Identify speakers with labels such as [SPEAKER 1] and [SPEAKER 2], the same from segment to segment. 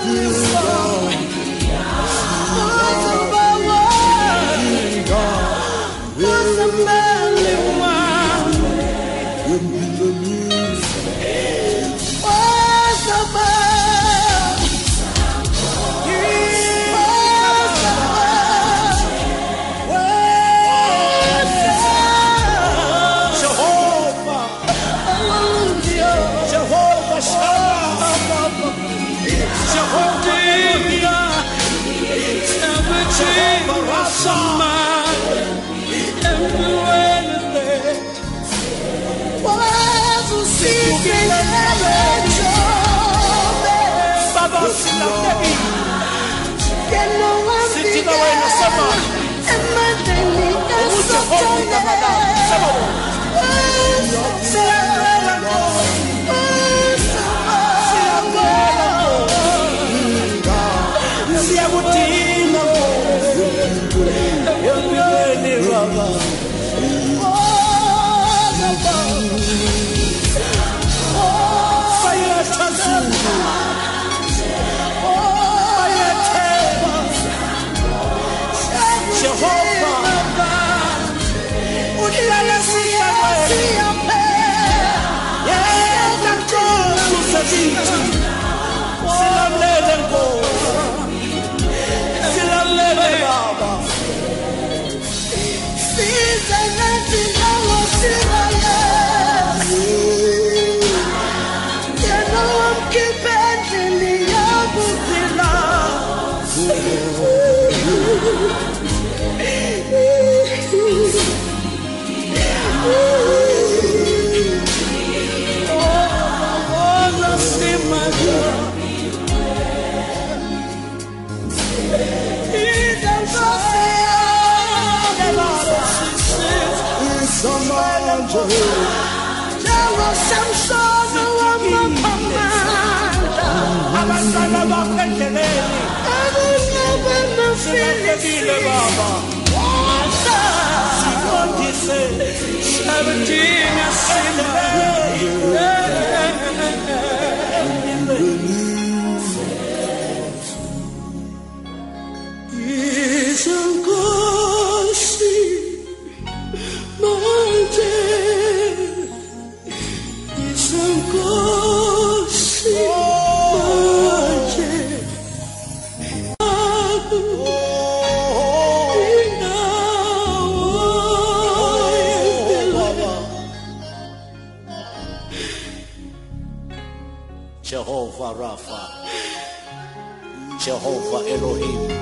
[SPEAKER 1] love you. Holy
[SPEAKER 2] Seventeen, I see the
[SPEAKER 3] Jehovah Rapha, Jehovah Elohim,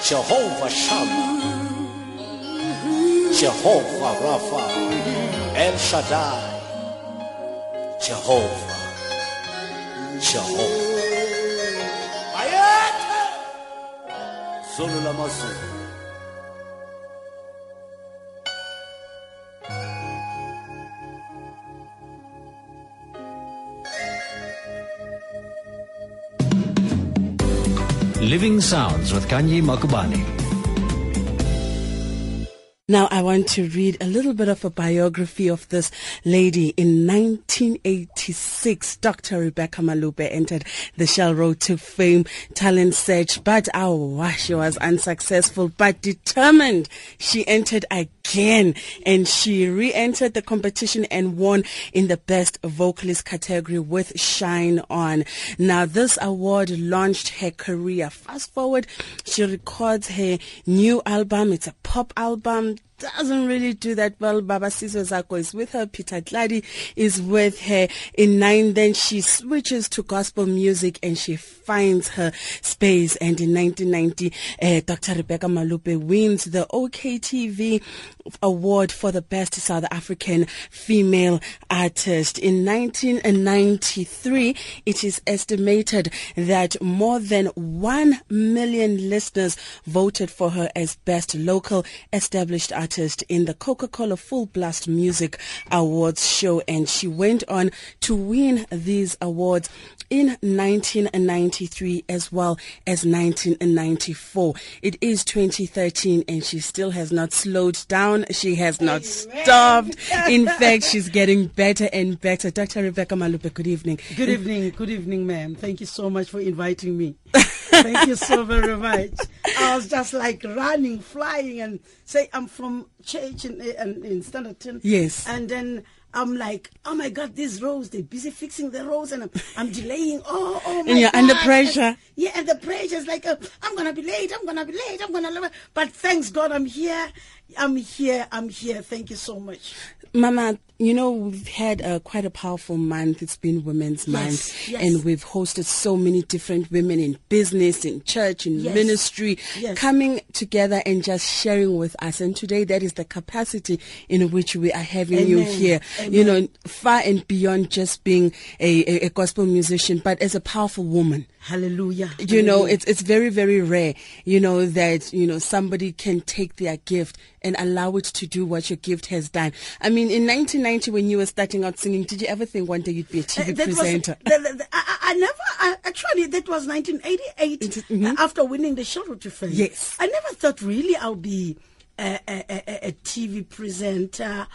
[SPEAKER 3] Jehovah Shammah, Jehovah Rapha, El Shaddai, Jehovah, Jehovah. Ayat! Solo la masuk.
[SPEAKER 4] Living Sounds with Kanye Makubani.
[SPEAKER 5] Now I want to read a little bit of a biography of this lady. In 1986, Dr. Rebecca Malope entered the Shell Road to Fame talent search, but oh, she was unsuccessful, but determined. She entered again and she re-entered the competition and won in the best vocalist category with Shine On. Now this award launched her career. Fast forward, she records her new album. It's a pop album doesn't really do that well. Baba Siso Zako is with her. Peter Glady is with her. In nine, then she switches to gospel music and she finds her space. And in 1990, uh, Dr. Rebecca Malope wins the OKTV award for the best South African female artist. In 1993, it is estimated that more than 1 million listeners voted for her as best local established artist in the Coca-Cola Full Blast Music Awards show and she went on to win these awards in 1993 as well as 1994. It is 2013 and she still has not slowed down. She has not stopped. In fact, she's getting better and better. Dr. Rebecca Malope, good evening.
[SPEAKER 6] Good evening, good evening, ma'am. Thank you so much for inviting me. Thank you so very much. I was just like running, flying, and say I'm from church in, in, in Standerton.
[SPEAKER 5] Yes.
[SPEAKER 6] And then I'm like, oh my God, these roads, they're busy fixing the roads and I'm, I'm delaying. Oh, oh my
[SPEAKER 5] And you're
[SPEAKER 6] God.
[SPEAKER 5] under pressure.
[SPEAKER 6] And- yeah, and the pressure is like, uh, I'm going to be late, I'm going to be late, I'm going to... But thanks God, I'm here. I'm here, I'm here. Thank you so much.
[SPEAKER 5] Mama, you know, we've had uh, quite a powerful month. It's been Women's
[SPEAKER 6] Yes,
[SPEAKER 5] Month.
[SPEAKER 6] yes.
[SPEAKER 5] And we've hosted so many different women in business, in church, in
[SPEAKER 6] Yes,
[SPEAKER 5] ministry, coming together and just sharing with us. And today that is the capacity in which we are having you here.
[SPEAKER 6] amen.
[SPEAKER 5] You know, far and beyond just being a, a, a gospel musician, but as a powerful woman
[SPEAKER 6] Hallelujah.
[SPEAKER 5] you know it's it's very very rare you know that you know somebody can take their gift and allow it to do what your gift has done i mean in 1990 when you were starting out singing did you ever think one day you'd be a tv
[SPEAKER 6] Uh, that was-
[SPEAKER 5] presenter
[SPEAKER 6] the- the- the- I, I never, I, actually, that was 1988 uh, after winning the Shuttle to Fame.
[SPEAKER 5] mm-hmm. Yes.
[SPEAKER 6] I never thought really I'll be a, a, a, a TV presenter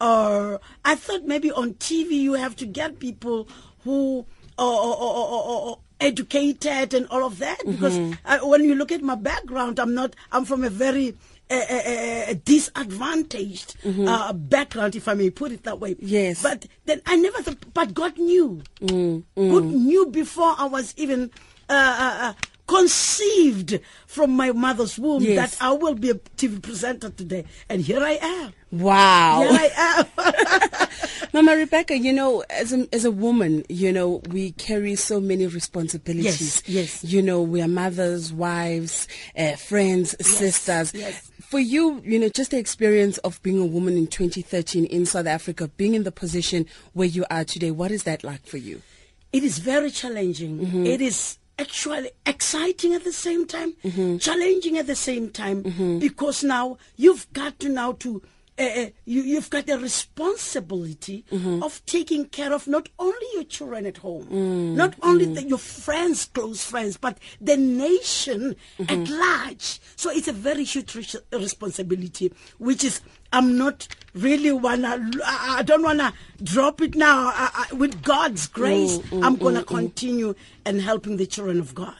[SPEAKER 6] or I thought maybe on TV you have to get people who are, are, are, are educated and all of that because
[SPEAKER 5] Mm-hmm.
[SPEAKER 6] uh, when you look at my background, I'm not, I'm from a very uh, uh, uh, disadvantaged uh, background, if I may put it that way.
[SPEAKER 5] Mm-hmm. Yes.
[SPEAKER 6] But then I never thought, but God knew.
[SPEAKER 5] Mm,
[SPEAKER 6] God knew before I was even uh, uh, uh, conceived from my mother's womb
[SPEAKER 5] Yes.
[SPEAKER 6] that I will be a TV presenter today. And here I am.
[SPEAKER 5] wow
[SPEAKER 6] Here I am.
[SPEAKER 5] Mama Rebecca, you know, as a, as a woman, you know, we carry so many responsibilities.
[SPEAKER 6] Yes, yes.
[SPEAKER 5] You know, we are mothers, wives, uh, friends, sisters.
[SPEAKER 6] yes.
[SPEAKER 5] For you, you know, just the experience of being a woman in 2013 in South Africa, being in the position where you are today, what is that like for you?
[SPEAKER 6] it is very challenging.
[SPEAKER 5] Mm-hmm.
[SPEAKER 6] It is actually exciting at the same time,
[SPEAKER 5] Mm-hmm.
[SPEAKER 6] challenging at the same time, because now you've got to now to. Uh, you, you've got the responsibility
[SPEAKER 5] Mm-hmm.
[SPEAKER 6] of taking care of not only your children at home,
[SPEAKER 5] Mm,
[SPEAKER 6] not only the, your friends, close friends, but the nation
[SPEAKER 5] Mm-hmm.
[SPEAKER 6] at large. So it's a very huge responsibility, which is I'm not really wanna. I I don't wanna drop it now. I, I, with God's grace,
[SPEAKER 5] Mm, mm
[SPEAKER 6] I'm gonna mm, mm. continue and helping the children of God.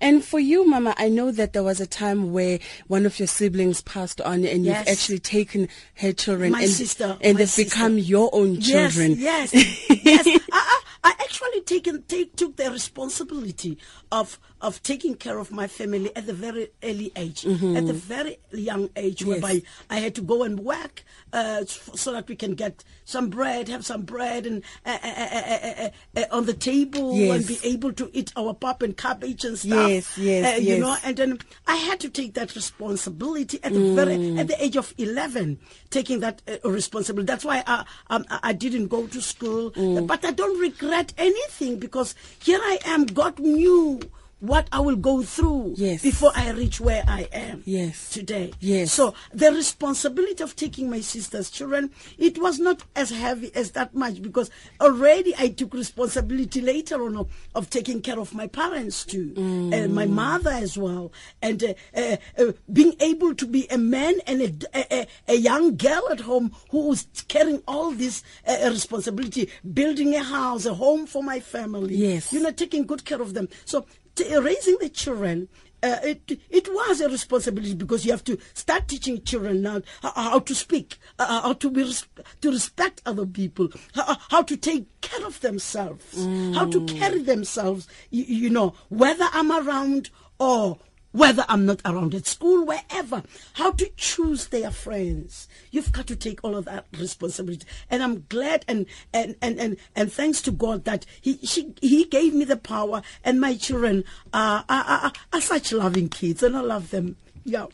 [SPEAKER 5] And for you, Mama, I know that there was a time where one of your siblings passed on and
[SPEAKER 6] Yes.
[SPEAKER 5] you've actually taken her children
[SPEAKER 6] My
[SPEAKER 5] and,
[SPEAKER 6] sister,
[SPEAKER 5] and they've
[SPEAKER 6] sister.
[SPEAKER 5] become your own children.
[SPEAKER 6] Yes, yes, yes. I, I, actually taken take took the responsibility of of taking care of my family at the very early age, at the very young age,
[SPEAKER 5] Mm-hmm. Yes.
[SPEAKER 6] whereby I had to go and work uh, so that we can get some bread, have some bread, and uh, uh, uh, uh, uh, on the table, and be able to eat our pop and cabbage and stuff.
[SPEAKER 5] Yes, yes,
[SPEAKER 6] uh, You know, and then I had to take that responsibility at the very
[SPEAKER 5] Mm.
[SPEAKER 6] at the age of eleven, taking that uh, responsibility. That's why I um, I I didn't go to school,
[SPEAKER 5] Mm.
[SPEAKER 6] but I don't regret anything because here I am. God knew what I will go through
[SPEAKER 5] Yes.
[SPEAKER 6] before I reach where I am
[SPEAKER 5] Yes.
[SPEAKER 6] today.
[SPEAKER 5] Yes.
[SPEAKER 6] So the responsibility of taking my sister's children, it was not as heavy as that much because already I took responsibility later on of, of taking care of my parents too, and my mother as well, and uh, uh, uh, being able to be a man and a, a, a- young girl at home who was carrying all this uh, responsibility, building a house, a home for my family.
[SPEAKER 5] Yes.
[SPEAKER 6] You know, taking good care of them. So raising the children. Uh, it it was a responsibility because you have to start teaching children now how, how to speak, uh, uh, how to be res- to respect other people, how, how to take care of themselves, how to mm. carry themselves. You, you know, whether I'm around or whether I'm not around at school, wherever, how to choose their friends. You've got to take all of that responsibility. And I'm glad and and and and, and thanks to God that He she, He gave me the power and my children are, are, are, are such loving kids and I love them. Yeah.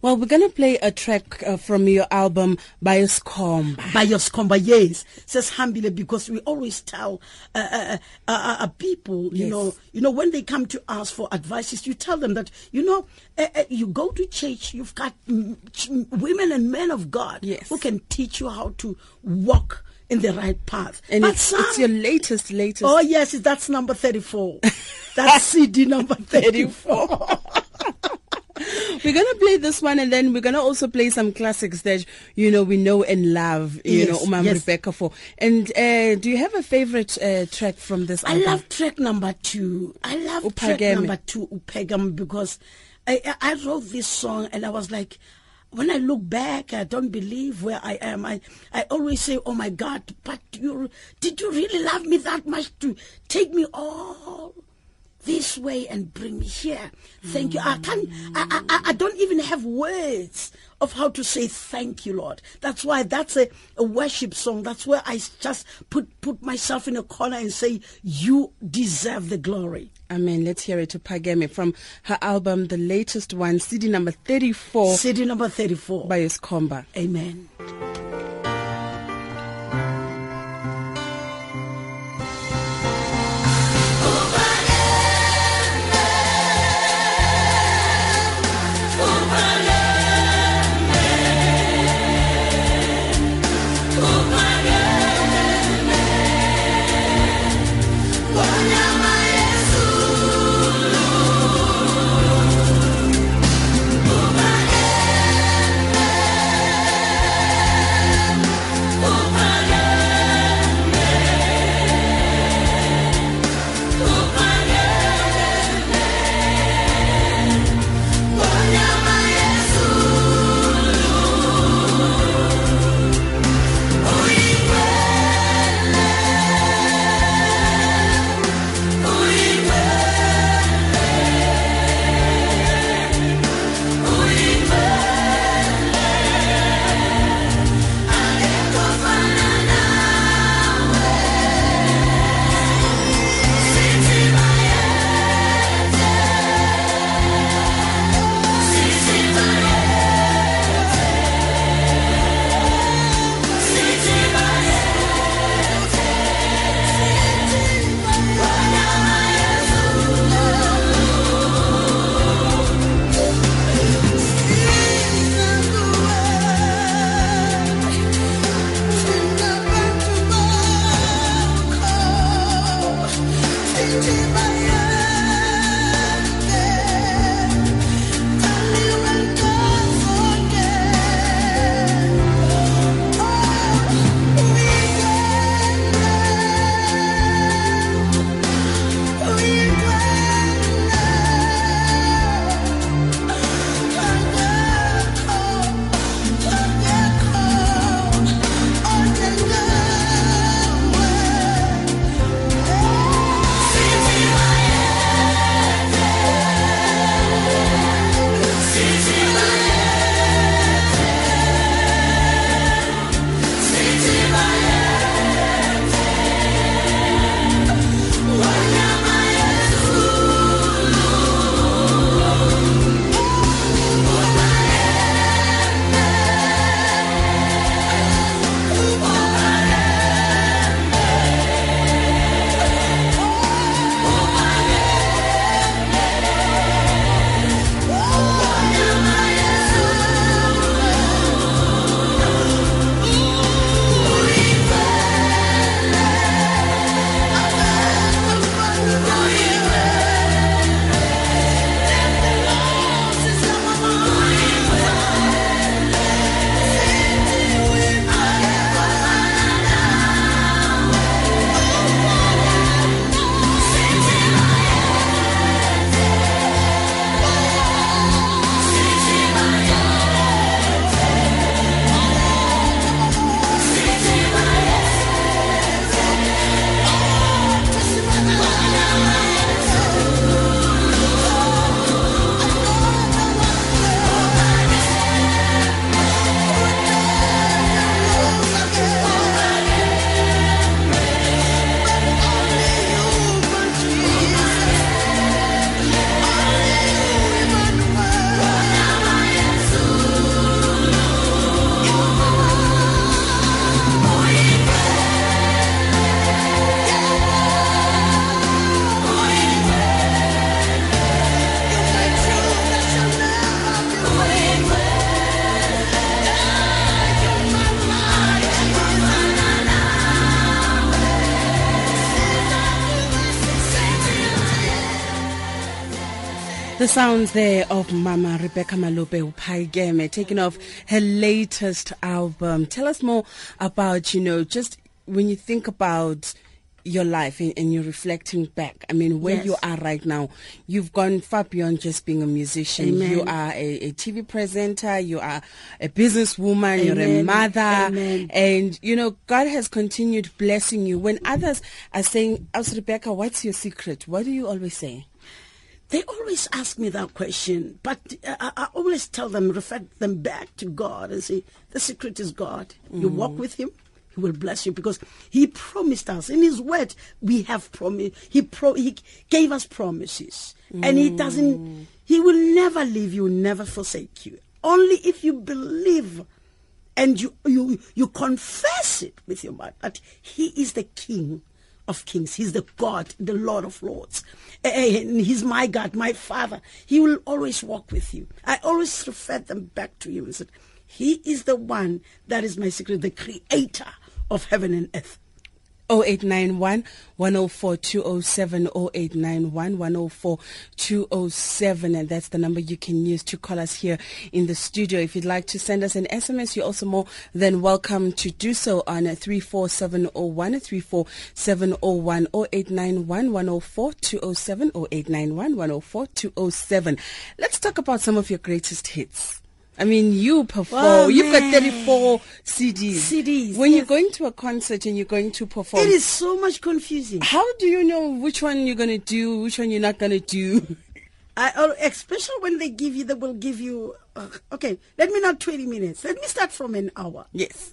[SPEAKER 5] Well, we're going to play a track uh, from your album, Bioscom.
[SPEAKER 6] by your scomba, yes, says Hambile, because we always tell uh, uh, uh, uh, people, you
[SPEAKER 5] Yes.
[SPEAKER 6] know, you know, when they come to us for advices, you tell them that, you know, uh, uh, you go to church, you've got ch- women and men of God
[SPEAKER 5] Yes.
[SPEAKER 6] who can teach you how to walk in the right path.
[SPEAKER 5] And it's, it's your latest, latest.
[SPEAKER 6] Oh yes, that's number thirty-four. That's CD number thirty-four.
[SPEAKER 5] We're gonna play this one, and then we're gonna also play some classics that you know we know and love. You
[SPEAKER 6] Yes,
[SPEAKER 5] know, Umam
[SPEAKER 6] yes.
[SPEAKER 5] Rebecca for. And uh, do you have a favorite uh, track from this album?
[SPEAKER 6] I love track number two. I love track number two, Upegam, because I, I I wrote this song and I was like, when I look back, I don't believe where I am. I, I always say, oh my God, but you, did you really love me that much to take me all this way and bring me here? Thank you. I can't, I, I, I don't even have words of how to say thank you, Lord. That's why that's a, a worship song. That's where I just put, put myself in a corner and say, you deserve the glory.
[SPEAKER 5] Amen. Let's hear it to Pageme from her album, the latest one, CD number 34
[SPEAKER 6] CD number 34.
[SPEAKER 5] by Escomba.
[SPEAKER 6] Amen.
[SPEAKER 5] The sounds there of Mama Rebecca Malope Upaigeme taking off her latest album. Tell us more about, you know, just when you think about your life and, and you're reflecting back. I mean, where
[SPEAKER 6] Yes.
[SPEAKER 5] you are right now, you've gone far beyond just being a musician.
[SPEAKER 6] Amen.
[SPEAKER 5] You are a, a TV presenter, you are a businesswoman, you're a mother,
[SPEAKER 6] Amen.
[SPEAKER 5] and you know, God has continued blessing you. When others are saying, As Rebecca, what's your secret? What do you always say?
[SPEAKER 6] They always ask me that question, but uh, I, I always tell them, refer them back to God and say, the secret is God. You walk with Him, He will bless you because He promised us in His Word. We have promised. He pro- He gave us promises, and He doesn't. He will never leave you, never forsake you. Only if you believe and you you you confess it with your mouth that He is the King of kings. He's the God, the Lord of lords. Eh, eh, And he's my God, my Father. He will always walk with you. I always refer them back to him and said, He is the one that is my secret, the creator of heaven and earth.
[SPEAKER 5] 0891 104 207 0891 104 207 and that's the number you can use to call us here in the studio. If you'd like to send us an sms you're also more than welcome to do so on 34701 34701 0891 104 207 0891 104 207 let's talk about some of your greatest hits I mean, you perform.
[SPEAKER 6] Oh,
[SPEAKER 5] You've got 34 CDs.
[SPEAKER 6] CDs,
[SPEAKER 5] When you're going to a concert and you're going to perform,
[SPEAKER 6] It is so much confusing.
[SPEAKER 5] how do you know which one you're going to do, which one you're not going to do?
[SPEAKER 6] I, uh, especially when they give you, they will give you, uh, okay, let me not 20 minutes. Let me start from an hour.
[SPEAKER 5] yes,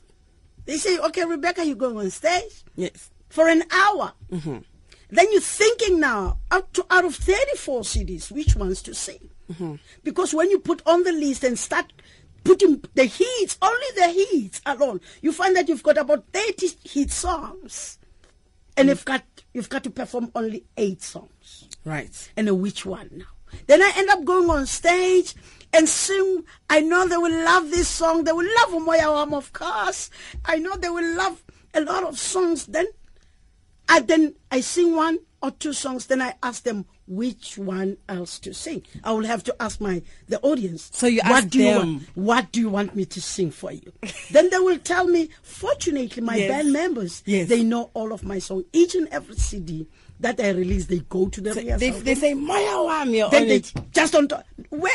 [SPEAKER 6] They say, okay, Rebecca, you're going on stage.
[SPEAKER 5] yes.
[SPEAKER 6] for an hour. Then you're thinking now, out, to, out of 34 CDs, which ones to sing? Mm-hmm. Because when you put on the list and start putting the hits, only the hits alone, you find that you've got about 30 hit songs. And mm. you've got you've got to perform only eight songs.
[SPEAKER 5] Right.
[SPEAKER 6] And which one now? Then I end up going on stage and sing. I know they will love this song. They will love Umoya Wam, of course. I know they will love a lot of songs. Then I then I sing one or two songs. Then I ask them which one else to sing. I will have to ask my the audience.
[SPEAKER 5] So you
[SPEAKER 6] what
[SPEAKER 5] ask
[SPEAKER 6] do you
[SPEAKER 5] them.
[SPEAKER 6] want? What do you want me to sing for you? then they will tell me. Fortunately, my
[SPEAKER 5] Yes.
[SPEAKER 6] band members
[SPEAKER 5] Yes.
[SPEAKER 6] they know all of my songs. Each and every CD that I release, they go to the
[SPEAKER 5] So
[SPEAKER 6] rehearsal.
[SPEAKER 5] they, they say, Maya Wam, you're
[SPEAKER 6] Then they
[SPEAKER 5] it.
[SPEAKER 6] just on top. Where,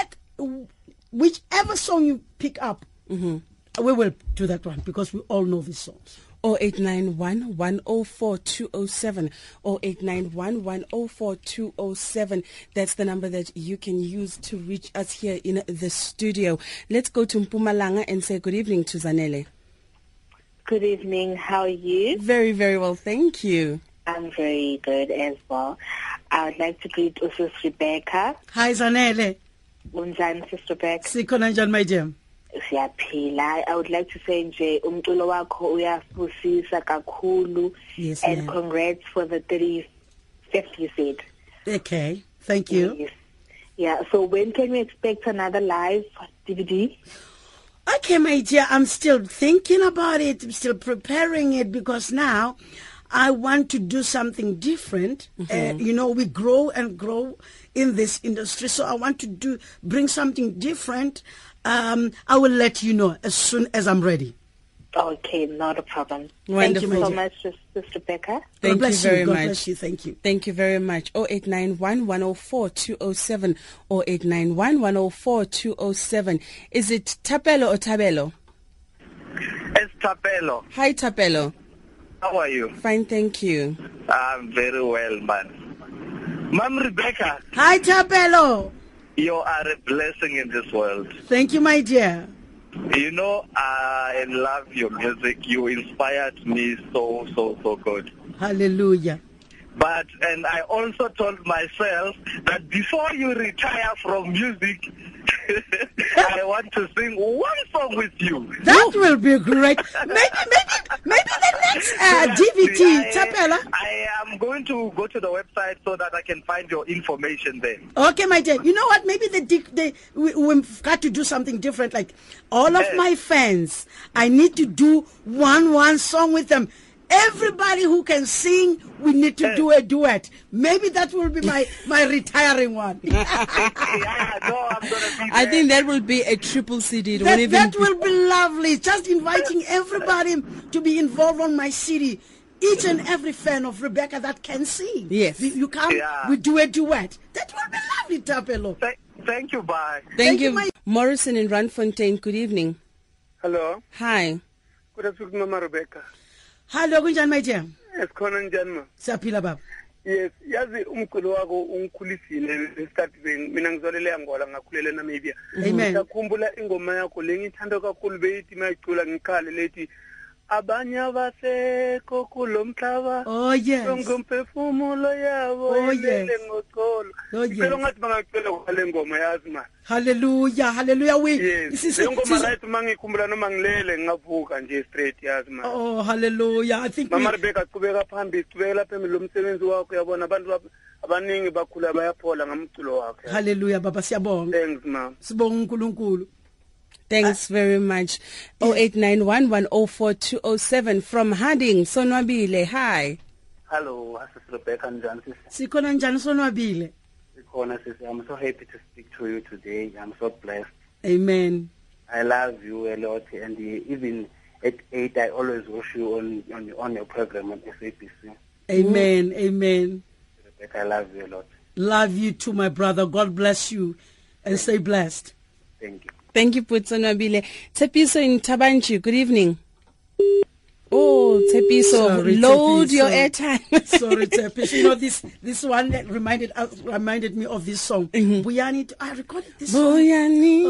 [SPEAKER 6] whichever song you pick up,
[SPEAKER 5] Mm-hmm.
[SPEAKER 6] we will do that one because we all know these songs.
[SPEAKER 5] 0891 104 207 0891 104 207 that's the number that you can use to reach us here in the studio let's go to Mpumalanga and say good evening to Zanele
[SPEAKER 7] Good evening. How are you?
[SPEAKER 5] very very well thank you
[SPEAKER 7] I'm very good as well. I would like to greet also Rebecca.
[SPEAKER 6] Hi Zanele,
[SPEAKER 7] Unjani Sister Rebecca?
[SPEAKER 6] sikhona njani my dear?
[SPEAKER 7] Siyaphila. I would like to say nje umculo wakho uyafusisa kakhulu
[SPEAKER 6] Yes,
[SPEAKER 7] and congrats for the 35th you said.
[SPEAKER 6] Okay, thank you.
[SPEAKER 7] Yes. Yeah, so when can we expect another live DVD?
[SPEAKER 6] Okay, my dear, I'm still thinking about it. I'm still preparing it because now I want to do something different. Uh, you know, we grow and grow in this industry, so I want to do bring something different. Um, I will let you know as soon as I'm ready.
[SPEAKER 7] Okay, not a problem.
[SPEAKER 5] Wonderful.
[SPEAKER 7] Thank you so much, Sister Rebecca.
[SPEAKER 5] thank
[SPEAKER 6] God bless
[SPEAKER 5] you very
[SPEAKER 6] you. God
[SPEAKER 5] much
[SPEAKER 6] bless you. Thank you.
[SPEAKER 5] Thank you very much. 0891 104 207 0891 104 207. Is it Tapelo or Tabelo?
[SPEAKER 8] It's Tapelo.
[SPEAKER 5] Hi Tapelo.
[SPEAKER 8] How are you?
[SPEAKER 5] Fine, thank you.
[SPEAKER 8] I'm very well, man. Mom Rebecca,
[SPEAKER 6] Hi, Tapelo.
[SPEAKER 8] You are a blessing in this world.
[SPEAKER 6] Thank you, my dear.
[SPEAKER 8] You know, I love your music. You inspired me so, so, so good.
[SPEAKER 6] Hallelujah.
[SPEAKER 8] But, and I also told myself that before you retire from music, I want to sing one song with you.
[SPEAKER 6] That will be great. Maybe, maybe, maybe the next uh, DVD,
[SPEAKER 8] I,
[SPEAKER 6] Tapela.
[SPEAKER 8] I am going to go to the website so that I can find your information there.
[SPEAKER 6] Okay, my dear. You know what? Maybe the the we, we've got to do something different. Like all of
[SPEAKER 8] Yes.
[SPEAKER 6] my fans, I need to do one one song with them. Everybody who can sing, we need to do a duet. Maybe that will be my, my retiring one.
[SPEAKER 8] yeah, no, I'm gonna be
[SPEAKER 5] I think that will be a triple CD. It
[SPEAKER 6] that,
[SPEAKER 5] even
[SPEAKER 6] that will be lovely. Just inviting everybody to be involved on my CD. Each and every fan of Rebecca that can sing.
[SPEAKER 5] Yes.
[SPEAKER 6] You, you come,
[SPEAKER 8] Yeah.
[SPEAKER 6] we do a duet. That will be lovely, Tapelo.
[SPEAKER 8] Thank, thank you, bye.
[SPEAKER 5] Thank,
[SPEAKER 6] Thank
[SPEAKER 5] you,
[SPEAKER 6] you, my-
[SPEAKER 5] Morrison in Randfontein. Good evening.
[SPEAKER 9] Hello,
[SPEAKER 5] Hi.
[SPEAKER 9] good afternoon Mama Rebecca.
[SPEAKER 6] Hello, kunjani my?
[SPEAKER 9] Esikhona njani ma?
[SPEAKER 6] Siyaphila baba.
[SPEAKER 9] Yes, yazi umculo wakho ungikhulisile lesikhathi beni mina ngizolele angola ngakhulela
[SPEAKER 6] namibia.
[SPEAKER 9] Ngiyakhumbula ingoma yakho lengithanda kakhulu beyithi mayicula ngikhale lethi abanye abasekho kulomhlaba
[SPEAKER 6] Oh yes.
[SPEAKER 9] yabo
[SPEAKER 6] Oh, yes.
[SPEAKER 9] ngoxolo.
[SPEAKER 6] Oh, yes.
[SPEAKER 9] bangacela kwale ngoma yazi ma.
[SPEAKER 6] Hallelujah, hallelujah. We
[SPEAKER 9] Yes.
[SPEAKER 6] sisi-
[SPEAKER 9] Le right mangikhumbula noma ngilele ngavuka nje straight yazi ma.
[SPEAKER 6] Oh, hallelujah. I think
[SPEAKER 9] mama
[SPEAKER 6] we,
[SPEAKER 9] rebeka siqhubeka phambili siqhubekela phambili lo msebenzi wakho yabona abantu abaningi bakhula bayaphola ngamculo wakho
[SPEAKER 6] hallelujah baba siyabonga.
[SPEAKER 9] thanks mama
[SPEAKER 6] Sibonga uNkulunkulu.
[SPEAKER 5] Thanks very much. 0891104207 from Harding. Sonwabile. Hi.
[SPEAKER 10] Hello, this is Rebecca Njani. Sisi.
[SPEAKER 6] Sikhona njani sonwabile?
[SPEAKER 10] Sikhona, sisi. I'm so happy to speak to you today. I'm so blessed.
[SPEAKER 6] Amen.
[SPEAKER 10] I love you a lot, and uh, even at eight, I always watch you on on, on your program on SABC.
[SPEAKER 6] Amen. Amen.
[SPEAKER 10] Rebecca, I love you a lot.
[SPEAKER 6] Love you too my brother. God bless you and stay blessed.
[SPEAKER 10] Thank you.
[SPEAKER 5] Thank you, Putsonwabile. Tepiso in Thaba Nchu. Good evening. Oh, Tepiso,
[SPEAKER 6] Sorry,
[SPEAKER 5] load
[SPEAKER 6] Tepiso.
[SPEAKER 5] your airtime.
[SPEAKER 6] Sorry, Tepish. You know this this one that reminded us reminded me of this song. Mm-hmm. Buyani, I recorded this song.
[SPEAKER 5] Buyani,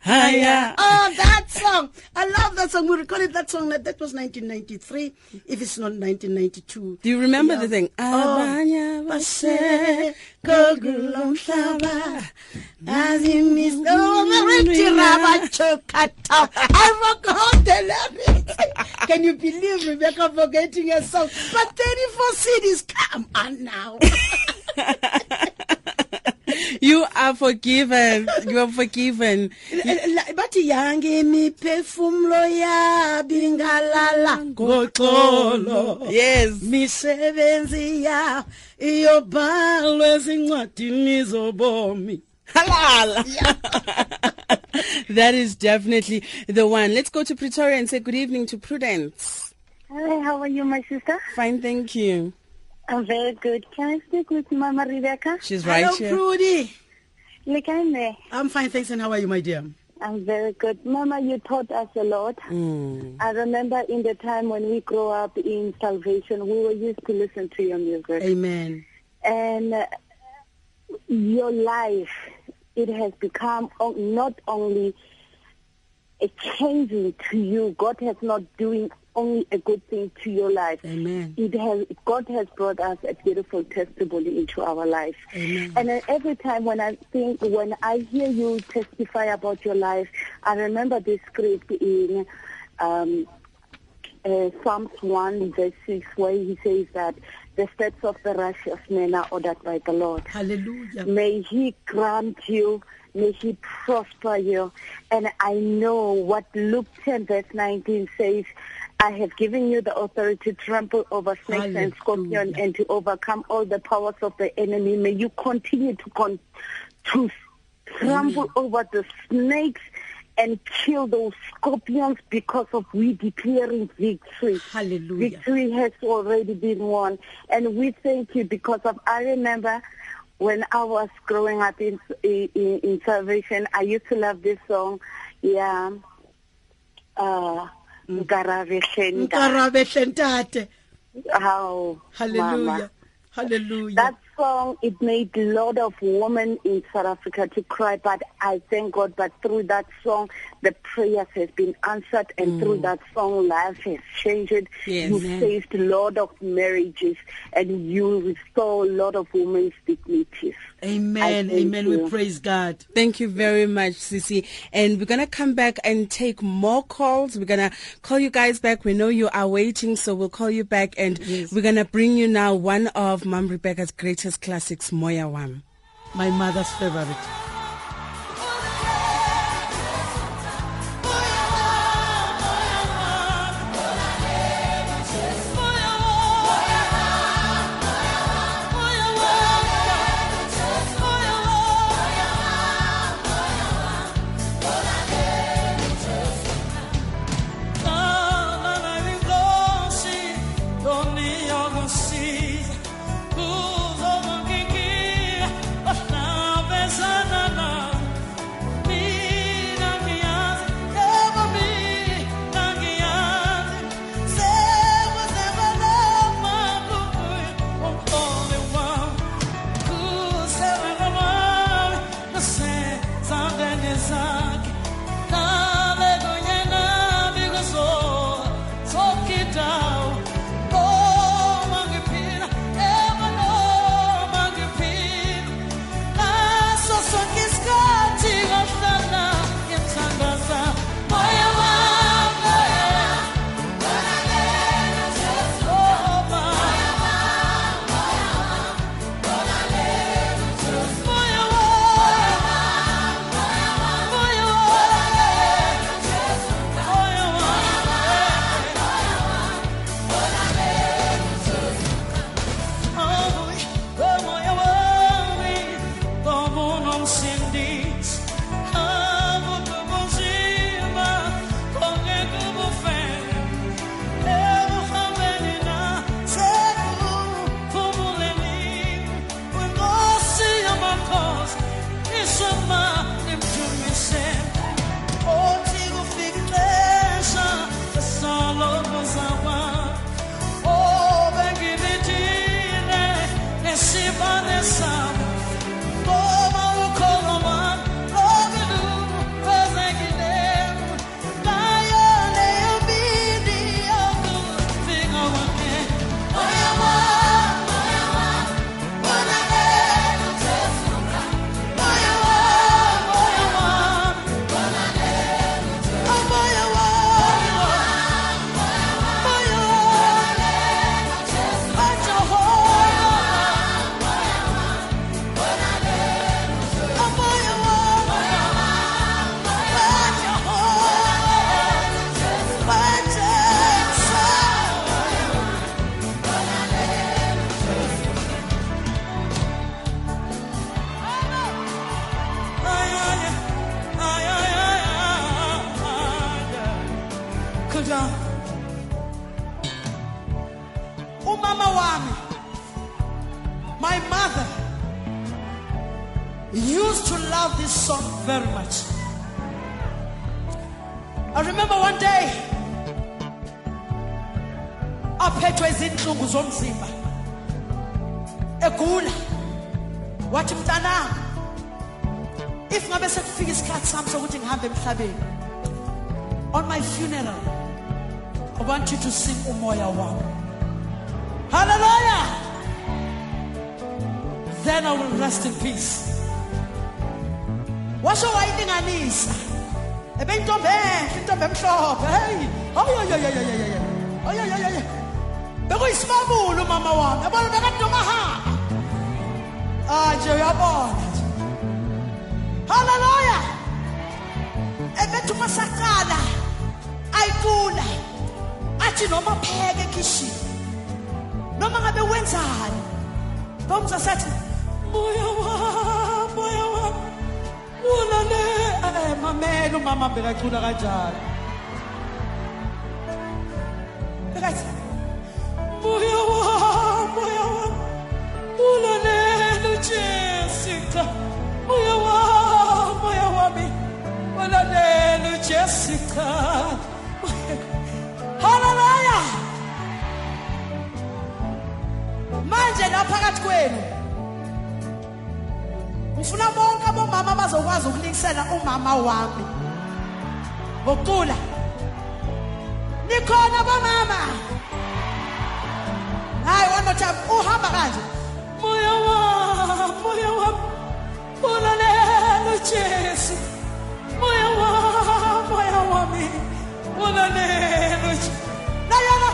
[SPEAKER 5] haya.
[SPEAKER 6] Oh, that song! I love that song. We recorded that song. That, that was 1993. If it's not 1992.
[SPEAKER 5] Do you remember
[SPEAKER 6] Yeah.
[SPEAKER 5] the thing?
[SPEAKER 6] Oh. Can you believe Rebecca forgetting song? But 34 CDs, come on now.
[SPEAKER 5] You are forgiven. You are forgiven.
[SPEAKER 6] La- bathi yange imiphefumulo yabingalala ngoxolo
[SPEAKER 5] Yes.
[SPEAKER 6] misebenzi ya iyobhalwa ezincwadini zobomi
[SPEAKER 5] Halal. that is definitely the one. Let's go to Pretoria and say good evening to Prudence.
[SPEAKER 7] Hi, how are you, my sister?
[SPEAKER 5] Fine, thank you.
[SPEAKER 7] I'm very good. Can I speak with Mama Rebecca?
[SPEAKER 5] She's right
[SPEAKER 6] hello
[SPEAKER 5] here.
[SPEAKER 6] Prudy
[SPEAKER 7] Like I'm there.
[SPEAKER 6] I'm fine thanks and how are you my dear
[SPEAKER 7] I'm very good. Mama, you taught us a lot.
[SPEAKER 5] Mm.
[SPEAKER 7] I remember in the time when we grew up in salvation, we were used to listen to your music.
[SPEAKER 6] amen
[SPEAKER 7] And uh, your life, it has become not only a changing to you. God has not doing only a good thing to your life.
[SPEAKER 6] amen
[SPEAKER 7] It has God has brought us a beautiful testimony into our life.
[SPEAKER 6] Amen.
[SPEAKER 7] And every time when I think when I hear you testify about your life, I remember this script in um, uh, Psalms 1 verse 6 where he says that the steps of the righteous man are ordered by the Lord.
[SPEAKER 6] hallelujah
[SPEAKER 7] May he grant you, may he prosper you. And I know what Luke 10 verse 19 says, I have given you the authority to trample over snakes and scorpions and to overcome all the powers of the enemy. May you continue to con- to trample over the snakes and kill those scorpions because of we declaring victory.
[SPEAKER 6] Hallelujah.
[SPEAKER 7] Victory has already been won. And we thank you because of, I remember when I was growing up in, in, in salvation, I used to love this song. Yeah. Uh, Nkarabe Hlenda.
[SPEAKER 6] nkarabe hlentate
[SPEAKER 7] How,
[SPEAKER 6] hallelujah
[SPEAKER 7] Mama.
[SPEAKER 6] hallelujah
[SPEAKER 7] That song, it made a lot of women in South Africa to cry, but I thank God, but through that song, the prayers has been answered, and through mm. that song, life has changed.
[SPEAKER 5] Yes.
[SPEAKER 7] you
[SPEAKER 5] Amen.
[SPEAKER 7] saved a lot of marriages, and you restore a lot of women's dignities.
[SPEAKER 6] amen
[SPEAKER 7] I thank
[SPEAKER 6] amen we praise God
[SPEAKER 5] Thank you very much, Sisi. And we're going to come back and take more calls. We're going to call you guys back. We know you are waiting, so we'll call you back. And we're going to bring you now one of Mom Rebecca's greatest classics, Moya Wam.
[SPEAKER 6] my mother's favorite
[SPEAKER 2] ayoyoyoyoyoyo. Ayoyoyoyo. Bekuyisimabulu mama wami. Yabona bekade nomahamba. Ah nje uyabona nje. Hallelujah. Ebethu masaqala ayicula. Athi noma pheke ekishini. Noma ngabe wenzani. Bomza sathi moya wami moya wami ulale eh mamela umama bekacula kanjalo moya wami moya wami ulale Jessica. Moya wami moya wami ulale Jessica. Hallelujah. Manje la phakathi kwenu. Ngifuna bonke abomama bazokwazi ukulikisela umama wami. Ngokucula nikhona bomama. Hayi one more time uhamba kanje moya wami moya wami ulalelo Jesu. Moya wami moya wami ulalelo Jesu. Na yona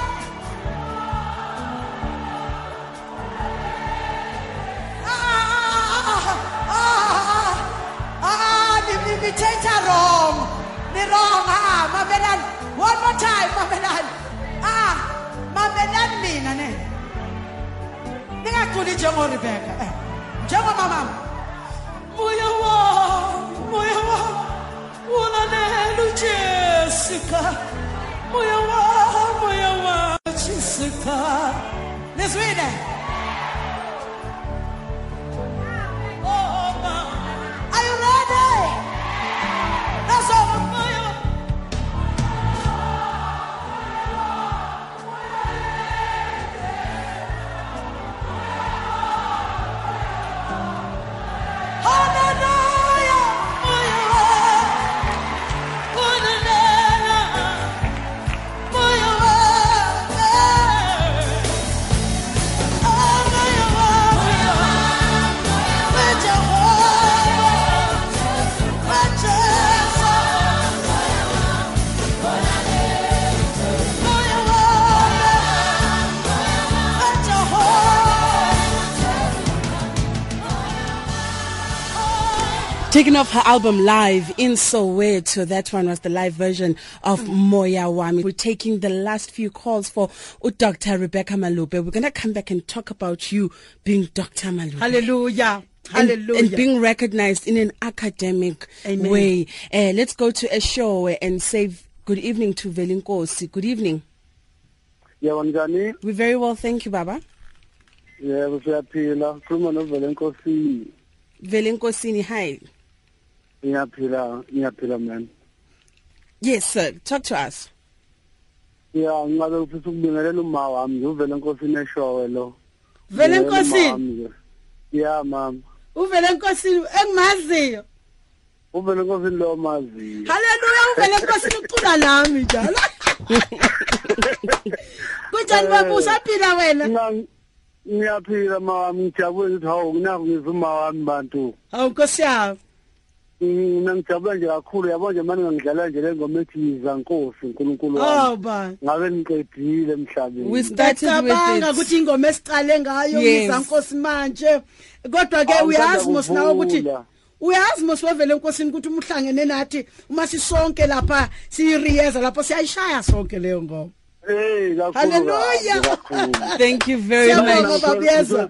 [SPEAKER 2] nithetha wrong. Ni wrong ah mamelani one more time mamelani ah mamelani mina ningaculi njengoRebecca eh. Njengomama moya wami moya wami ulalelo Jessica. Moya wami moya wami Jessica. Nizwile
[SPEAKER 5] Taking off her album live in Soweto. That one was the live version of Moya Wami. We're taking the last few calls for Dr. Rebecca Malope. We're going to come back and talk about you being Dr. Malope.
[SPEAKER 6] Hallelujah.
[SPEAKER 5] and,
[SPEAKER 6] Hallelujah.
[SPEAKER 5] and being recognized in an academic
[SPEAKER 6] Amen.
[SPEAKER 5] way. Uh, let's go to a show and say good evening to Velinkosi. Good evening.
[SPEAKER 9] yebo njani
[SPEAKER 5] We're very well, thank you, Baba.
[SPEAKER 9] yebo siyaphila khuluma novele enkosini
[SPEAKER 5] Velinkosini, hi.
[SPEAKER 9] Ngiyaphila ngiyaphila man.
[SPEAKER 5] Yes, sir. Talk to us.
[SPEAKER 9] ya ngabe ufisa ukubingelela uma wami. Nje uvele enkosini eshowe lo.
[SPEAKER 6] Vele
[SPEAKER 9] Ngibingelela uma
[SPEAKER 6] enkosini?
[SPEAKER 9] wami nje. ya mama.
[SPEAKER 6] Uvele enkosini engimaziyo.
[SPEAKER 9] Uvele enkosini lo maziyo.
[SPEAKER 6] Haleluya uvele enkosini ucula nami njalo. Kunjani baba usaphila wena?
[SPEAKER 9] Ngiya- ngiyaphila mama. Ngijabule ukuthi hawu nginako ngizuma wami bantu.
[SPEAKER 6] Hawu nkosi yami.
[SPEAKER 9] Mina ngijabula nje kakhulu yabo nje manje ngidlala nje le ngoma ethi yiza nkosi uNkulunkulu
[SPEAKER 6] oh
[SPEAKER 9] wami
[SPEAKER 6] ba
[SPEAKER 9] ngabe ngiqedile emhlabeni
[SPEAKER 5] We started
[SPEAKER 6] ngiyacabanga
[SPEAKER 5] with
[SPEAKER 6] ukuthi
[SPEAKER 5] it.
[SPEAKER 6] ingoma esicale ngayo
[SPEAKER 5] Yes.
[SPEAKER 6] ngiza nkosi manje kodwa ke
[SPEAKER 9] Hawu,
[SPEAKER 6] uyazi
[SPEAKER 9] ngithanda
[SPEAKER 6] mos nawe ukuthi
[SPEAKER 9] kuvula.
[SPEAKER 6] uyazi mos wevele enkosini ukuthi uma uhlangene nathi uma sisonke lapha siyiriyeza lapho siyayishaya sonke leyo ngoma
[SPEAKER 9] hey kakhulu
[SPEAKER 6] Hallelujah.
[SPEAKER 5] Thank you very
[SPEAKER 6] Siyabonga,
[SPEAKER 5] much.
[SPEAKER 6] baba. Uyezwa?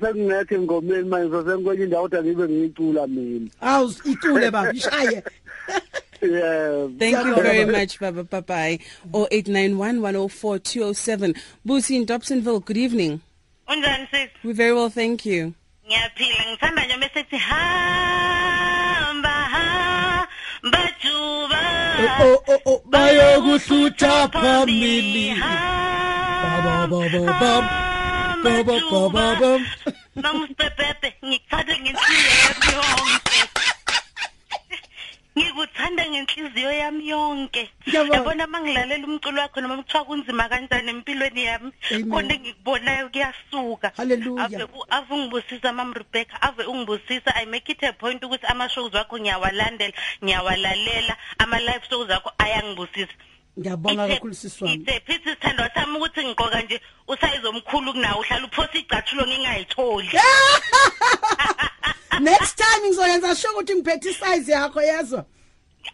[SPEAKER 9] engomeni manje sengikwenye indawo kodwa ngibe ngiyicula mina
[SPEAKER 6] awu icule baba ishaye
[SPEAKER 9] yeah
[SPEAKER 5] Thank you very much, Baba Papai. 0891 104 207. Busi in Dobsonville, good evening.
[SPEAKER 11] unjani sis
[SPEAKER 5] We very well, thank you.
[SPEAKER 11] ngiyaphila ngithanda nje mesethi hamba hamba juba
[SPEAKER 6] Oh, oh, oh, bayokuhlutha phambili.
[SPEAKER 11] Hamba
[SPEAKER 6] baba baba baba
[SPEAKER 11] namuspepepe ngikuthanda ngenhliziyo yonke ngikuthanda ngenhliziyo yami yonke.
[SPEAKER 6] Ngiyabonga.
[SPEAKER 11] yabona mangilalela umculo wakho noma kuthiwa kunzima kanjani empilweni yami
[SPEAKER 6] Amen.
[SPEAKER 11] konke ngikubonayo kuyasuka.
[SPEAKER 6] Hallelujah.
[SPEAKER 11] ave u- ave ungibusisa mam rebecca ave ungibusisa. I make it a point ukuthi ama-shows wakho ngiyawalandela ngiyawalalela. Ama-live shows akho ayangibusisa.
[SPEAKER 6] Ngiyabonga kakhulu sisi wami.
[SPEAKER 11] ithe phithi sithandwa sami ukuthi ngiqoka nje usayizomkhulu kunawo uhlala uphosa icathulo ngingayitholi.
[SPEAKER 6] next time ngizoyenza sure ukuthi ngiphethe isize yakho yezwa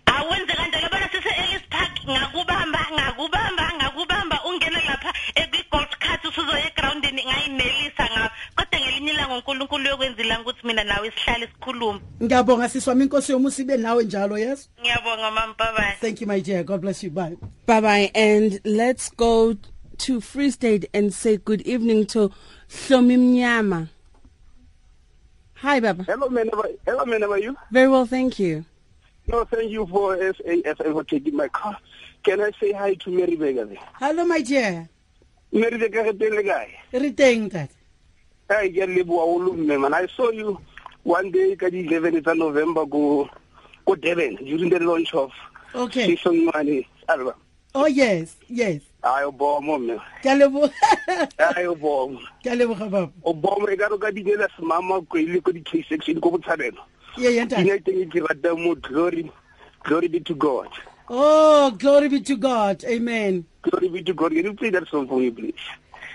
[SPEAKER 11] awenze kanjalo bona sise-ellis park ngakubamba ngakubamba ngakubamba ungene lapha ekwi-gold cart usuzoya egrawundini ngayinelisa ngawo kodwa ngelinye ilanga unkulunkulu yokwenzilanga ukuthi mina nawe sihlale sikhulume.
[SPEAKER 6] Ngiyabonga sisi wami inkosi yomusa ibe nawe njalo yezwa
[SPEAKER 11] ngiyabonga mampabayi
[SPEAKER 6] thank you my dear. God bless you. Bye.
[SPEAKER 5] Bye bye. And let's go to Free State and say good evening to Hlomi Mnyama. Hi, Baba.
[SPEAKER 9] hello man how are- hello man how are you
[SPEAKER 5] Very well, thank you.
[SPEAKER 9] no thank you for SAFM for taking my call can i say hi to Mary Vega
[SPEAKER 6] hello my dear
[SPEAKER 9] Mary Vega re teng le kae
[SPEAKER 6] re teng tate
[SPEAKER 9] Hey, ke a leboha haholo mme man. I saw you one day ka di 11 tsa November go go Durban during the launch of
[SPEAKER 6] okay
[SPEAKER 9] Sisongmani album.
[SPEAKER 6] oh yes yes
[SPEAKER 9] Ayo bomo mme.
[SPEAKER 6] ke a lebo-
[SPEAKER 9] Ayo bomo.
[SPEAKER 6] ke a leboga baba
[SPEAKER 9] O bomo e ka re ka di nela semama ko ile ko di K section ko botshabelo.
[SPEAKER 6] ye ye ntate
[SPEAKER 9] Dina teng ke rata mo glory glory be to God.
[SPEAKER 6] oh glory be to god amen
[SPEAKER 9] Glory be to God. Can you play that song for me please?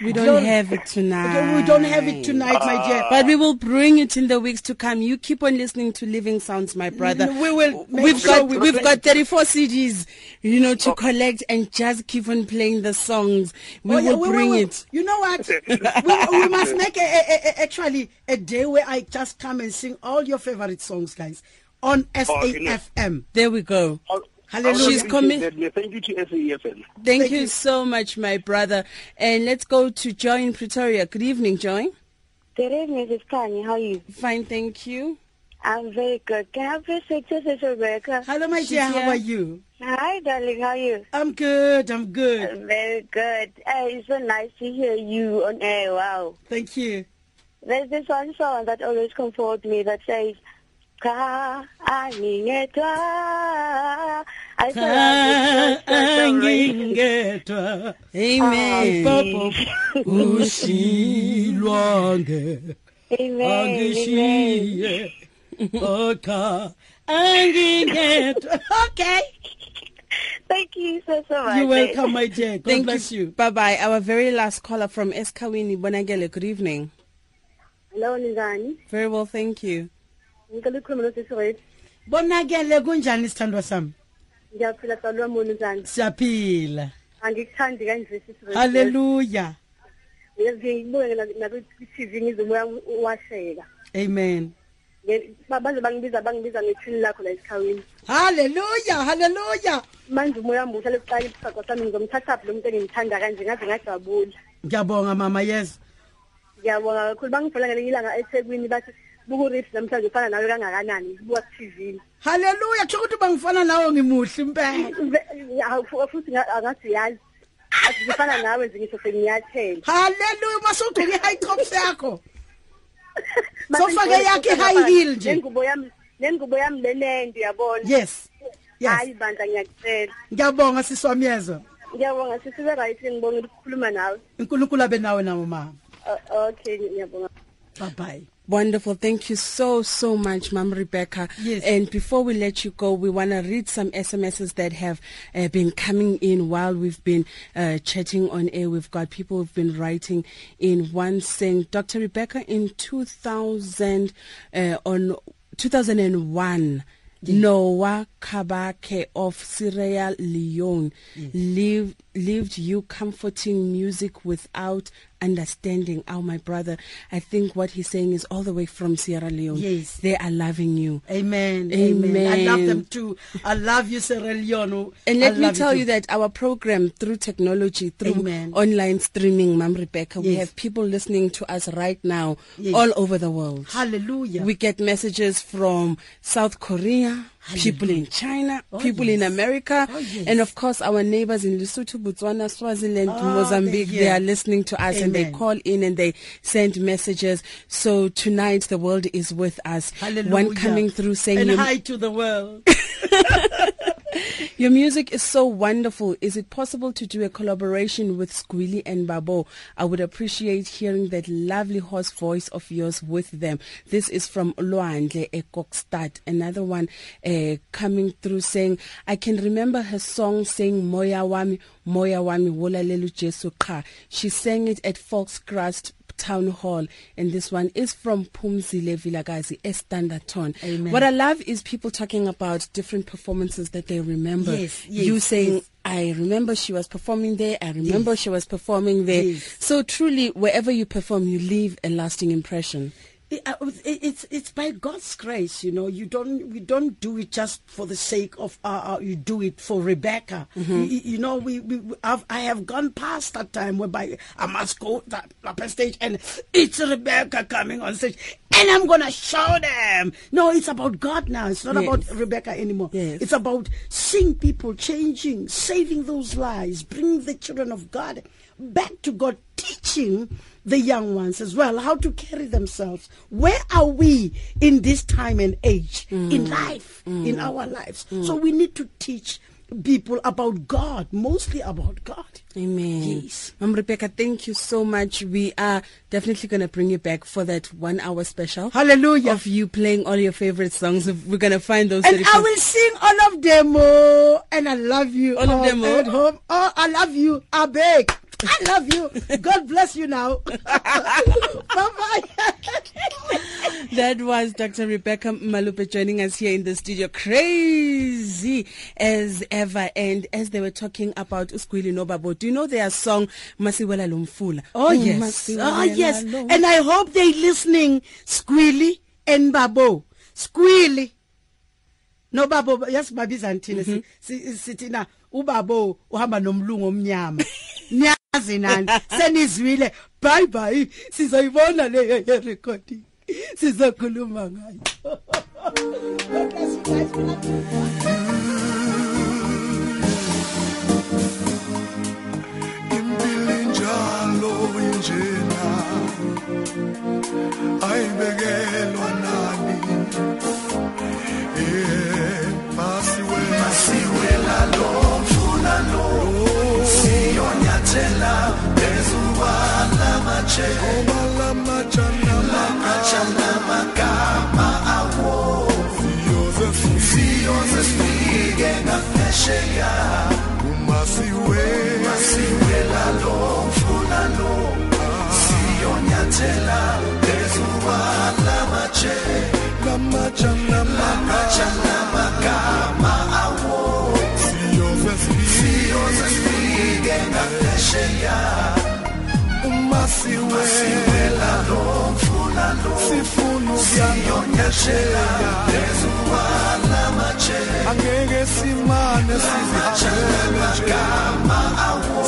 [SPEAKER 5] We don't
[SPEAKER 6] Glory-
[SPEAKER 5] have it tonight.
[SPEAKER 6] We don't have it tonight my dear
[SPEAKER 5] But we will bring it in the weeks to come. You keep on listening to Living Sounds, my brother.
[SPEAKER 6] we will make
[SPEAKER 5] We've
[SPEAKER 6] sure
[SPEAKER 5] got
[SPEAKER 6] we
[SPEAKER 5] we've got 34 CDs, you know, to oh. collect and just keep on playing the songs. We
[SPEAKER 6] Oh, yeah,
[SPEAKER 5] will bring
[SPEAKER 6] we-
[SPEAKER 5] it.
[SPEAKER 6] You know what? we, we must make a, a, a, actually a day where I just come and sing all your favorite songs, guys, on oh, SAFM.
[SPEAKER 5] There we go.
[SPEAKER 6] Oh, Hallelujah.
[SPEAKER 5] She's coming.
[SPEAKER 9] Thank you to SAFM.
[SPEAKER 5] Thank, you, so much, my brother. And let's go to Joy in Pretoria. Good evening, Joy.
[SPEAKER 7] Good evening, Mrs. Kanye. How are you?
[SPEAKER 5] Fine, thank you.
[SPEAKER 7] I'm very good. Can I have a picture, Sister Rebecca?
[SPEAKER 6] Hello, my dear. How are you?
[SPEAKER 7] Hi, darling. How are you?
[SPEAKER 6] I'm good. I'm good.
[SPEAKER 7] Very good. Uh, it's so nice to hear you on air. Wow.
[SPEAKER 6] Thank you.
[SPEAKER 7] There's this one song that always comforts me that says, Ka aningedwa. I so love this song.
[SPEAKER 6] Angingedwa.
[SPEAKER 5] Amen.
[SPEAKER 6] Papa ushilwange
[SPEAKER 7] Amen. Amen.
[SPEAKER 6] angishiye oka oh, angingedwa. Okay.
[SPEAKER 7] Thank you so, so much.
[SPEAKER 6] You're welcome, my dear. God
[SPEAKER 5] Thank
[SPEAKER 6] bless you.
[SPEAKER 5] Bye bye. Our very last caller from Esikhawini, Bonagele. Good evening.
[SPEAKER 7] Hello, Nizani.
[SPEAKER 5] Very well, thank you.
[SPEAKER 7] Ngicela ukukhuluma nosisi
[SPEAKER 6] Bonakele kunjani sithandwa sami?
[SPEAKER 7] Ngiyaphila salwa Nizani.
[SPEAKER 6] Siyaphila.
[SPEAKER 7] Angikuthandi kanje sisi
[SPEAKER 6] Hallelujah.
[SPEAKER 7] ngibuke nakwi-tv ngizomoya washeka
[SPEAKER 6] Amen.
[SPEAKER 7] Nge- ba- baze bangibiza bangibiza ngethini lakho la esikhawini
[SPEAKER 6] Hallelujah. Hallelujah.
[SPEAKER 7] manje umoya muhle lesiqala isiphaqa sami ngizomthathaphi lo muntu engimthanda kanje ngaze ngajabula
[SPEAKER 6] Ngiyabonga mama yes.
[SPEAKER 7] ngiyabonga kakhulu bangifola ngelinye ilanga ethekwini bathi bukurif namhlanje ufana nawe kangakanani? Ngibuka ku-tv
[SPEAKER 6] Hallelujah. Kusho ukuthi bangifana nawe ngimuhle impela.
[SPEAKER 7] Ve- ya, fu- futhi nga- angathi yazi. Asifana nawe nje ngisho sengiyathela
[SPEAKER 6] haleluya masugqoke i-high tops yakho. Sofake yakhe i-high heel nje.
[SPEAKER 7] nengubo yami nengubo yami lenende uyabona?
[SPEAKER 6] Yes yes.
[SPEAKER 7] Hayi bandla ngiyakucela
[SPEAKER 6] ngiyabonga siswamyezwa.
[SPEAKER 7] Ngiyabonga sisibe right ngibonga ukukhuluma nawe.
[SPEAKER 6] Unkulunkulu abe nawe nawe mama.
[SPEAKER 7] Uh, okay ngiyabonga.
[SPEAKER 6] Bye bye
[SPEAKER 5] Wonderful. Thank you so, so much, Mom Rebecca.
[SPEAKER 6] Yes.
[SPEAKER 5] And before we let you go, we want to read some SMSs that have uh, been coming in while we've been uh, chatting on air. We've got people who've been writing in one saying, Dr. Rebecca, in 2000, uh, on 2001, Noah Kabake of Sierra Leone lived lived you comforting music without understanding. Oh, my brother, I think what he's saying is all the way from Sierra Leone.
[SPEAKER 6] Yes.
[SPEAKER 5] They are loving you.
[SPEAKER 6] amen amen i love them too i love you Sierra Leone
[SPEAKER 5] And let me tell you that our program through technology, through
[SPEAKER 6] Amen.
[SPEAKER 5] online streaming, Mom Rebecca, we have people listening to us right now
[SPEAKER 6] Yes.
[SPEAKER 5] all over the world.
[SPEAKER 6] hallelujah
[SPEAKER 5] We get messages from South Korea, people in China,
[SPEAKER 6] Oh,
[SPEAKER 5] people in. America,
[SPEAKER 6] Oh, yes.
[SPEAKER 5] and of course our neighbors in Lesotho, Botswana, Swaziland,
[SPEAKER 6] Oh,
[SPEAKER 5] Mozambique.
[SPEAKER 6] they're
[SPEAKER 5] They are listening to us and they call in and they send messages. So tonight the world is with us.
[SPEAKER 6] hallelujah
[SPEAKER 5] One coming through saying
[SPEAKER 6] and hi to the world
[SPEAKER 5] Your music is so wonderful. Is it possible to do a collaboration with Squilly and Babo? I would appreciate hearing that lovely hoarse voice of yours with them. This is from Luandle Ekokstad. Another one uh, coming through saying, I can remember her song saying Moya Wami, Moya Wami, Wola Lelu Jesu Ka. She sang it at Foxcrest Town Hall, and this one is from Pumzile Vilagazi, Estanderton.
[SPEAKER 6] Amen.
[SPEAKER 5] What I love is people talking about different performances that they remember.
[SPEAKER 6] Yes, yes,
[SPEAKER 5] you saying,
[SPEAKER 6] yes.
[SPEAKER 5] I remember she was performing there, I remember she was performing there.
[SPEAKER 6] Yes.
[SPEAKER 5] So truly, wherever you perform, you leave a lasting impression.
[SPEAKER 6] Uh, it- it's it's by God's grace, you know. You don't we don't do it just for the sake of uh, uh you do it for Rebecca.
[SPEAKER 5] Mm-hmm.
[SPEAKER 6] You, you know, we, we we- I've, I have gone past that time whereby I must go that up on stage and it's Rebecca coming on stage and I'm gonna show them. No, it's about God now. It's not
[SPEAKER 5] Yes.
[SPEAKER 6] about Rebecca anymore.
[SPEAKER 5] Yes.
[SPEAKER 6] It's about seeing people changing, saving those lives, bringing the children of God back to God, teaching the young ones as well how to carry themselves. Where are we in this time and age in mm. life, mm. in our lives? Mm. So we need to teach people about God, mostly about God.
[SPEAKER 5] Amen.
[SPEAKER 6] Yes.
[SPEAKER 5] Mom Rebecca, thank you so much. We are definitely going to bring you back for that one hour special.
[SPEAKER 6] Hallelujah.
[SPEAKER 5] Of you playing all your favorite songs. We're going to find those.
[SPEAKER 6] And I will sing all of them, oh, and I love you.
[SPEAKER 5] All of them, oh.
[SPEAKER 6] at home. Oh, I love you. I beg. I love you. God bless you now. Bye bye.
[SPEAKER 5] That was Dr. Rebecca Malupe joining us here in the studio. Crazy as ever. And as they were talking about Uskwili Nobabo, do you know their song Masiwela Lumfula?
[SPEAKER 6] Oh yes. Oh yes. And I hope they're listening squili and Babo. Squilly. No babo yasibabiza nithini si- si- sithi na ubabo uhamba nomlungu omnyama. Niyazi nani senizwile bye bye sizoyibona le ye recording. Sizokhuluma ngayo. God bless you
[SPEAKER 12] ezubala mache obala machana machana magama awo siyoze sifike ngaphesheya umasiwe masiwela lo mfuna lo siyonyathela ezubala mache lamachana machana magama awo siyoze siyoze sifike sifuna ukuyangonyashela angeke simane sizihambele nje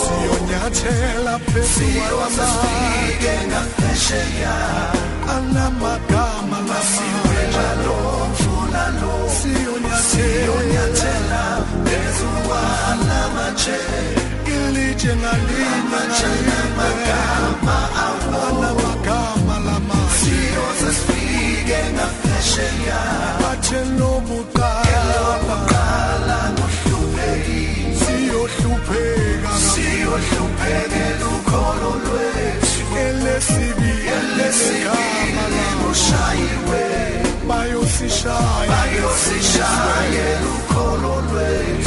[SPEAKER 12] siyonyathela phezukwalaphesheya anamagama lasiwenjalomfunalo siyonyathela phezukwalamatshe ilitshe ngalinye ngalinye anamagama lamahle
[SPEAKER 13] siyoze sifike ngaphesheya
[SPEAKER 12] bathe lokuqala siyohlupheka
[SPEAKER 13] siyohluphekela ukholo lwethu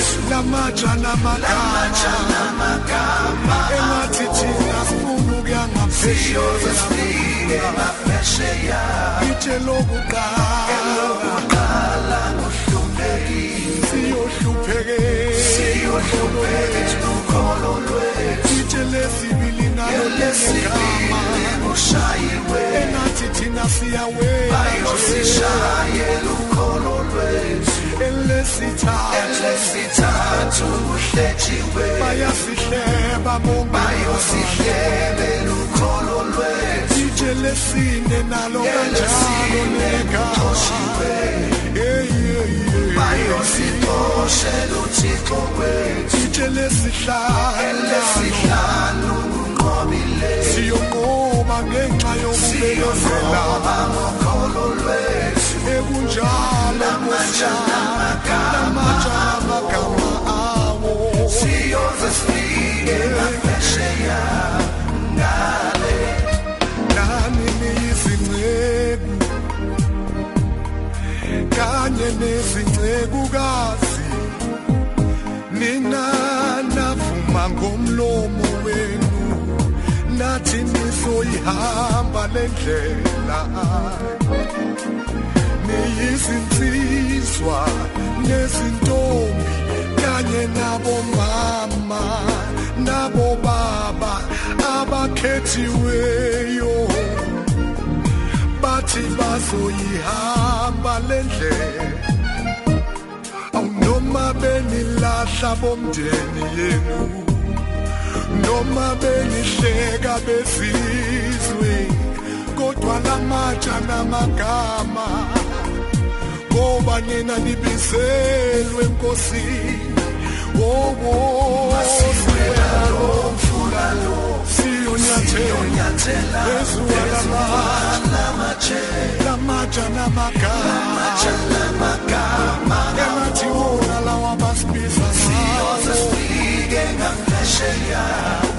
[SPEAKER 12] lamatsha namagama engathi thina sifuna ukuya ngaphesheya itshe lokuqala
[SPEAKER 13] lwethu
[SPEAKER 12] itshe lesibili nalo linegama
[SPEAKER 13] ushayiwe
[SPEAKER 12] engathi thina siyawela
[SPEAKER 13] bayosishayela ukholo lwethu
[SPEAKER 12] elesithathu
[SPEAKER 13] uhlejiwe
[SPEAKER 12] bayasihleba bonke
[SPEAKER 13] bayosihlebela ukholo lwethu
[SPEAKER 12] itshe lesine nalo kanjalo negama
[SPEAKER 13] bayosixoshela uthixo wethu
[SPEAKER 12] itshe lesihlanu
[SPEAKER 13] elesihlanu unqobile
[SPEAKER 12] siyonqoba ngenxa yokubekezela.
[SPEAKER 13] Ngokholo lwethu
[SPEAKER 12] ekunjalo awo
[SPEAKER 13] siyoze sifike
[SPEAKER 12] kanye nezingcekukazi nina navuma ngomlomo wenu nathi nizoyihamba lendlela niyizinsizwa nezintombi kanye nabomama nabobaba abakhethiweyo. Bathi bazoyihamba lendlela awunoma benilahla bomndeni yenu noma benihleka bezizwe kodwa lamatsha namagama ngoba nina nibizelwe nkosini wowo siyonyathela ezuwa lamatsha namagama engathi wona lawa basibiza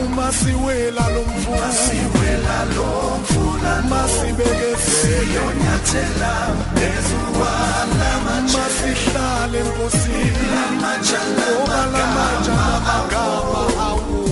[SPEAKER 12] uma siwela lo
[SPEAKER 13] mfula
[SPEAKER 12] masihlale nkosini ngoba lamatsha namagama awo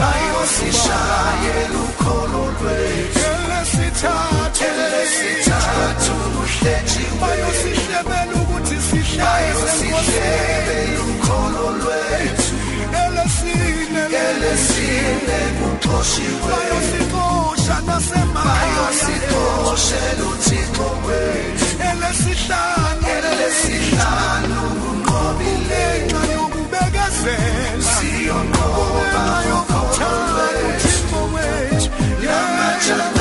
[SPEAKER 12] bayosishayela
[SPEAKER 13] ukholo lwethu
[SPEAKER 12] elesithathu
[SPEAKER 13] elesithathu uhlejiwe
[SPEAKER 12] bayosihlebela sihlale
[SPEAKER 13] bayosihlebela ukholo lwethu
[SPEAKER 12] elesine
[SPEAKER 13] kuxoshiwe
[SPEAKER 12] bayosixosha nasemakhaya
[SPEAKER 13] bayosixoshela uthixo wethu.
[SPEAKER 12] Elesihlanu
[SPEAKER 13] elesihlanu unqobile
[SPEAKER 12] ngenxa yokubekezela.
[SPEAKER 13] Siyonqoba
[SPEAKER 12] yokuthanda uthixo wethu.
[SPEAKER 13] amatsha